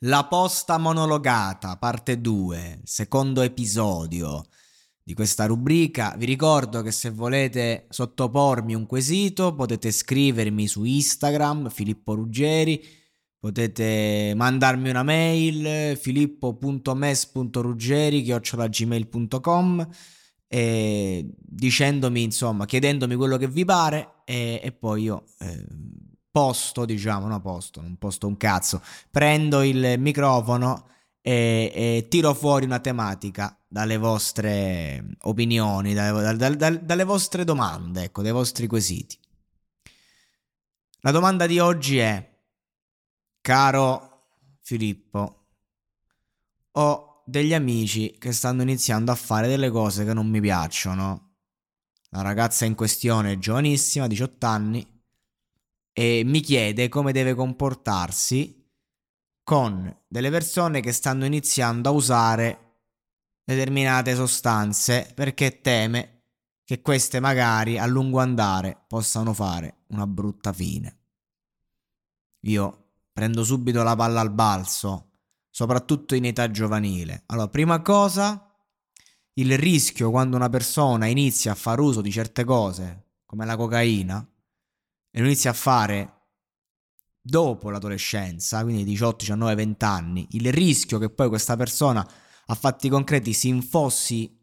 La posta monologata, parte 2, secondo episodio di questa rubrica. Vi ricordo che se volete sottopormi un quesito potete scrivermi su Instagram Filippo Ruggeri, potete mandarmi una mail filippo.mes.ruggeri chiocciolagmail.com e dicendomi insomma chiedendomi quello che vi pare e, e poi io eh, posto diciamo no posto non posto un cazzo prendo il microfono e, e tiro fuori una tematica dalle vostre opinioni dalle, dalle, dalle, dalle vostre domande ecco dai vostri quesiti la domanda di oggi è caro Filippo ho degli amici che stanno iniziando a fare delle cose che non mi piacciono. La ragazza in questione è giovanissima, 18 anni, e mi chiede come deve comportarsi con delle persone che stanno iniziando a usare determinate sostanze perché teme che queste magari a lungo andare possano fare una brutta fine. Io prendo subito la palla al balzo soprattutto in età giovanile. Allora, prima cosa, il rischio quando una persona inizia a fare uso di certe cose, come la cocaina, e lo inizia a fare dopo l'adolescenza, quindi 18, 19, 20 anni, il rischio che poi questa persona a fatti concreti si infossi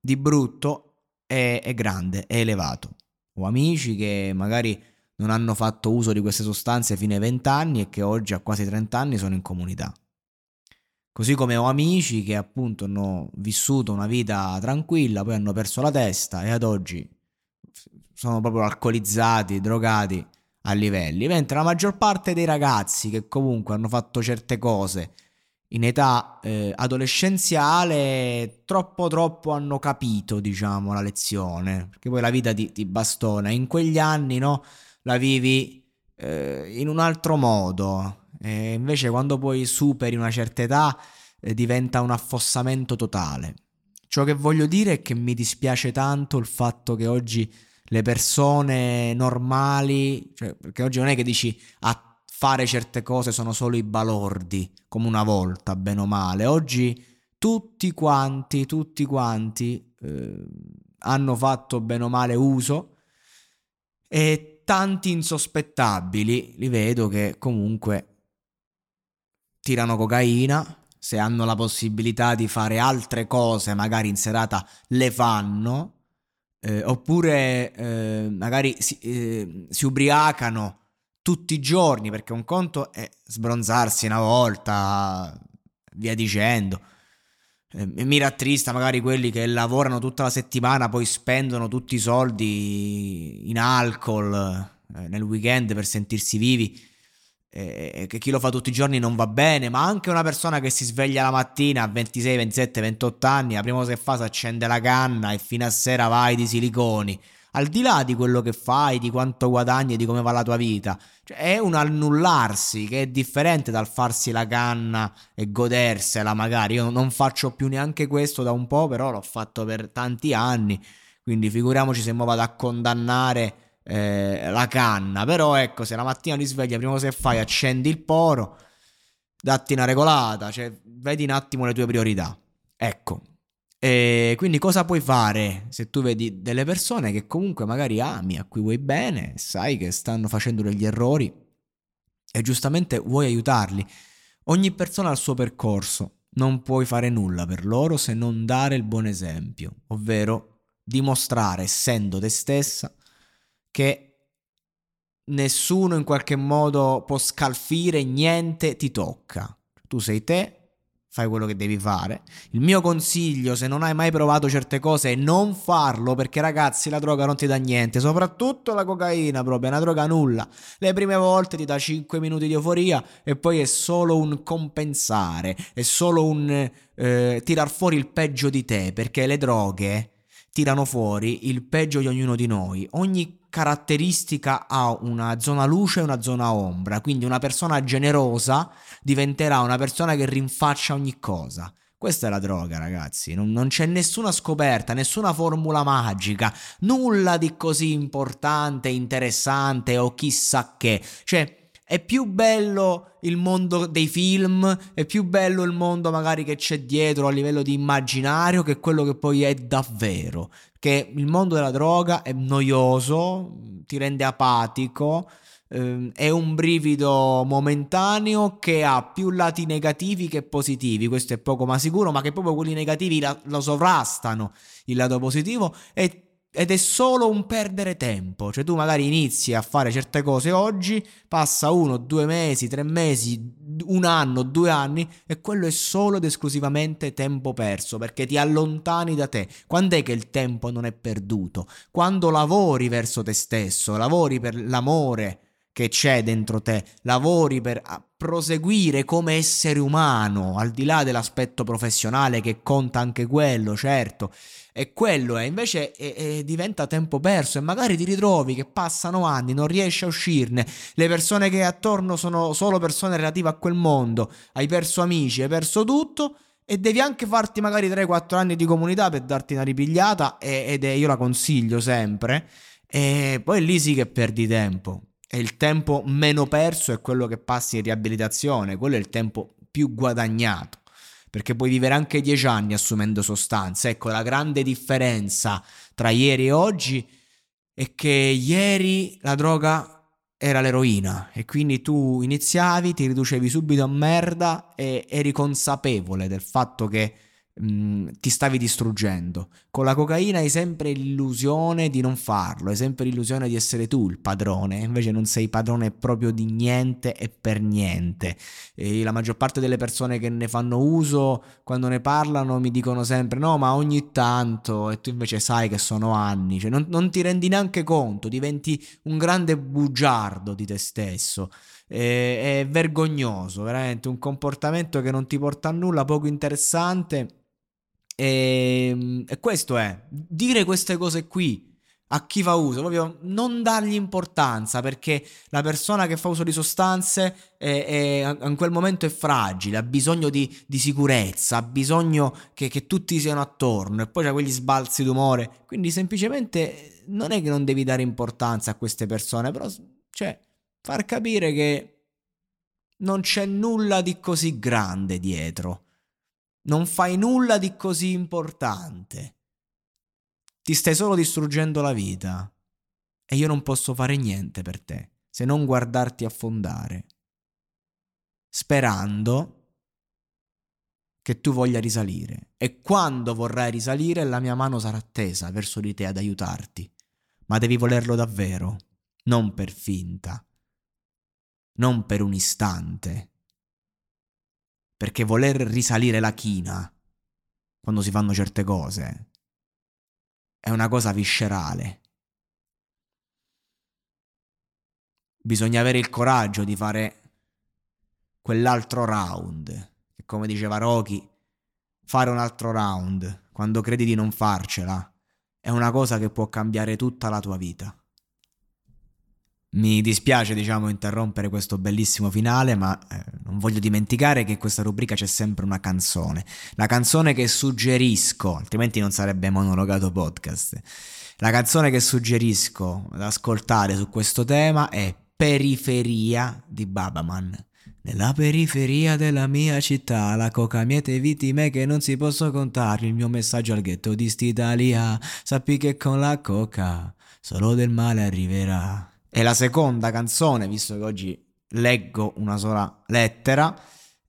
di brutto è, è grande, è elevato. Ho amici che magari non hanno fatto uso di queste sostanze fino ai 20 anni e che oggi a quasi 30 anni sono in comunità. Così come ho amici che appunto hanno vissuto una vita tranquilla, poi hanno perso la testa e ad oggi sono proprio alcolizzati, drogati a livelli, mentre la maggior parte dei ragazzi che comunque hanno fatto certe cose in età eh, adolescenziale troppo troppo hanno capito, diciamo, la lezione, perché poi la vita ti, ti bastona. In quegli anni, no? la vivi eh, in un altro modo. E invece quando poi superi una certa età eh, diventa un affossamento totale. Ciò che voglio dire è che mi dispiace tanto il fatto che oggi le persone normali, cioè, perché oggi non è che dici a fare certe cose sono solo i balordi, come una volta, bene o male. Oggi tutti quanti, tutti quanti eh, hanno fatto bene o male uso e tanti insospettabili li vedo che comunque tirano cocaina, se hanno la possibilità di fare altre cose, magari in serata le fanno, eh, oppure eh, magari si, eh, si ubriacano tutti i giorni, perché un conto è sbronzarsi una volta, via dicendo. Eh, mi rattrista magari quelli che lavorano tutta la settimana, poi spendono tutti i soldi in alcol eh, nel weekend per sentirsi vivi. Che chi lo fa tutti i giorni non va bene, ma anche una persona che si sveglia la mattina a 26, 27, 28 anni, la prima cosa che fa si accende la canna e fino a sera vai di siliconi al di là di quello che fai, di quanto guadagni e di come va la tua vita, cioè è un annullarsi che è differente dal farsi la canna e godersela magari. Io non faccio più neanche questo da un po', però l'ho fatto per tanti anni, quindi figuriamoci se mi vado a condannare eh, la canna. Però ecco, se la mattina ti svegli, prima cosa che fai, accendi il poro, datti una regolata, cioè vedi un attimo le tue priorità. Ecco, e quindi cosa puoi fare se tu vedi delle persone che comunque magari ami, a cui vuoi bene, sai che stanno facendo degli errori e giustamente vuoi aiutarli. Ogni persona ha il suo percorso, non puoi fare nulla per loro se non dare il buon esempio, ovvero dimostrare, essendo te stessa, che nessuno in qualche modo può scalfire, niente ti tocca. Tu sei te, fai quello che devi fare. Il mio consiglio, se non hai mai provato certe cose, è non farlo perché ragazzi la droga non ti dà niente, soprattutto la cocaina proprio, è una droga nulla. Le prime volte ti dà 5 minuti di euforia e poi è solo un compensare, è solo un eh, tirar fuori il peggio di te perché le droghe tirano fuori il peggio di ognuno di noi. Ogni caratteristica ha una zona luce e una zona ombra, quindi una persona generosa diventerà una persona che rinfaccia ogni cosa. Questa è la droga, ragazzi. Non, non, c'è nessuna scoperta, nessuna formula magica, nulla di così importante, interessante o chissà che. Cioè, è più bello il mondo dei film, è più bello il mondo magari che c'è dietro a livello di immaginario che quello che poi è davvero. Che il mondo della droga è noioso, ti rende apatico, ehm, è un brivido momentaneo che ha più lati negativi che positivi, questo è poco ma sicuro, ma che proprio quelli negativi la, lo sovrastano il lato positivo e ed è solo un perdere tempo, cioè tu magari inizi a fare certe cose oggi, passa uno, due mesi, tre mesi, un anno, due anni e quello è solo ed esclusivamente tempo perso perché ti allontani da te. Quando è che il tempo non è perduto? Quando lavori verso te stesso, lavori per l'amore che c'è dentro te, lavori per proseguire come essere umano, al di là dell'aspetto professionale che conta anche quello, certo. E quello è, invece è, è, diventa tempo perso e magari ti ritrovi che passano anni, non riesci a uscirne, le persone che hai attorno sono solo persone relative a quel mondo, hai perso amici, hai perso tutto e devi anche farti magari 3-4 anni di comunità per darti una ripigliata ed è, io la consiglio sempre. E poi lì sì che perdi tempo e il tempo meno perso è quello che passi in riabilitazione, quello è il tempo più guadagnato perché puoi vivere anche dieci anni assumendo sostanze. Ecco, la grande differenza tra ieri e oggi è che ieri la droga era l'eroina e quindi tu iniziavi, ti riducevi subito a merda e eri consapevole del fatto che Ti stavi distruggendo. Con la cocaina hai sempre l'illusione di non farlo, hai sempre l'illusione di essere tu il padrone, invece non sei padrone proprio di niente e per niente. E la maggior parte delle persone che ne fanno uso, quando ne parlano, mi dicono sempre no, ma ogni tanto, e tu invece sai che sono anni, cioè non, non ti rendi neanche conto, diventi un grande bugiardo di te stesso. è vergognoso, veramente un comportamento che non ti porta a nulla, poco interessante e, ehm, e questo è, dire queste cose qui a chi fa uso, proprio non dargli importanza perché la persona che fa uso di sostanze è, è, in quel momento è fragile, ha bisogno di, di sicurezza, ha bisogno che, che, tutti siano attorno e poi c'è quegli sbalzi d'umore. Quindi semplicemente non è che non devi dare importanza a queste persone, però cioè, far capire che non c'è nulla di così grande dietro non fai nulla di così importante. Ti stai solo distruggendo la vita. E io non posso fare niente per te se non guardarti affondare. Sperando che tu voglia risalire. E quando vorrai risalire, la mia mano sarà tesa verso di te ad aiutarti. Ma devi volerlo davvero, non per finta, non per un istante perché voler risalire la china quando si fanno certe cose è una cosa viscerale. Bisogna avere il coraggio di fare quell'altro round. E come diceva Rocky, fare un altro round quando credi di non farcela è una cosa che può cambiare tutta la tua vita. Mi dispiace, diciamo, interrompere questo bellissimo finale, ma eh, non voglio dimenticare che in questa rubrica c'è sempre una canzone. La canzone che suggerisco, altrimenti non sarebbe monologato podcast. La canzone che suggerisco ad ascoltare su questo tema è Periferia di Babaman. Nella periferia della mia città, la coca miete vittime che non si possono contare. Il mio messaggio al ghetto di st'Italia, sappi che con la coca solo del male arriverà. E la seconda canzone, visto che oggi leggo una sola lettera.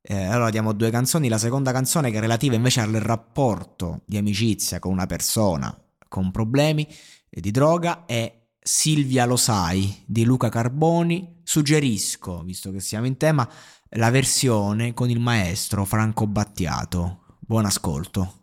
Eh, allora diamo due canzoni. La seconda canzone, che è relativa invece al rapporto di amicizia con una persona con problemi di droga, è Silvia Lo Sai di Luca Carboni. Suggerisco, visto che siamo in tema, la versione con il maestro Franco Battiato. Buon ascolto.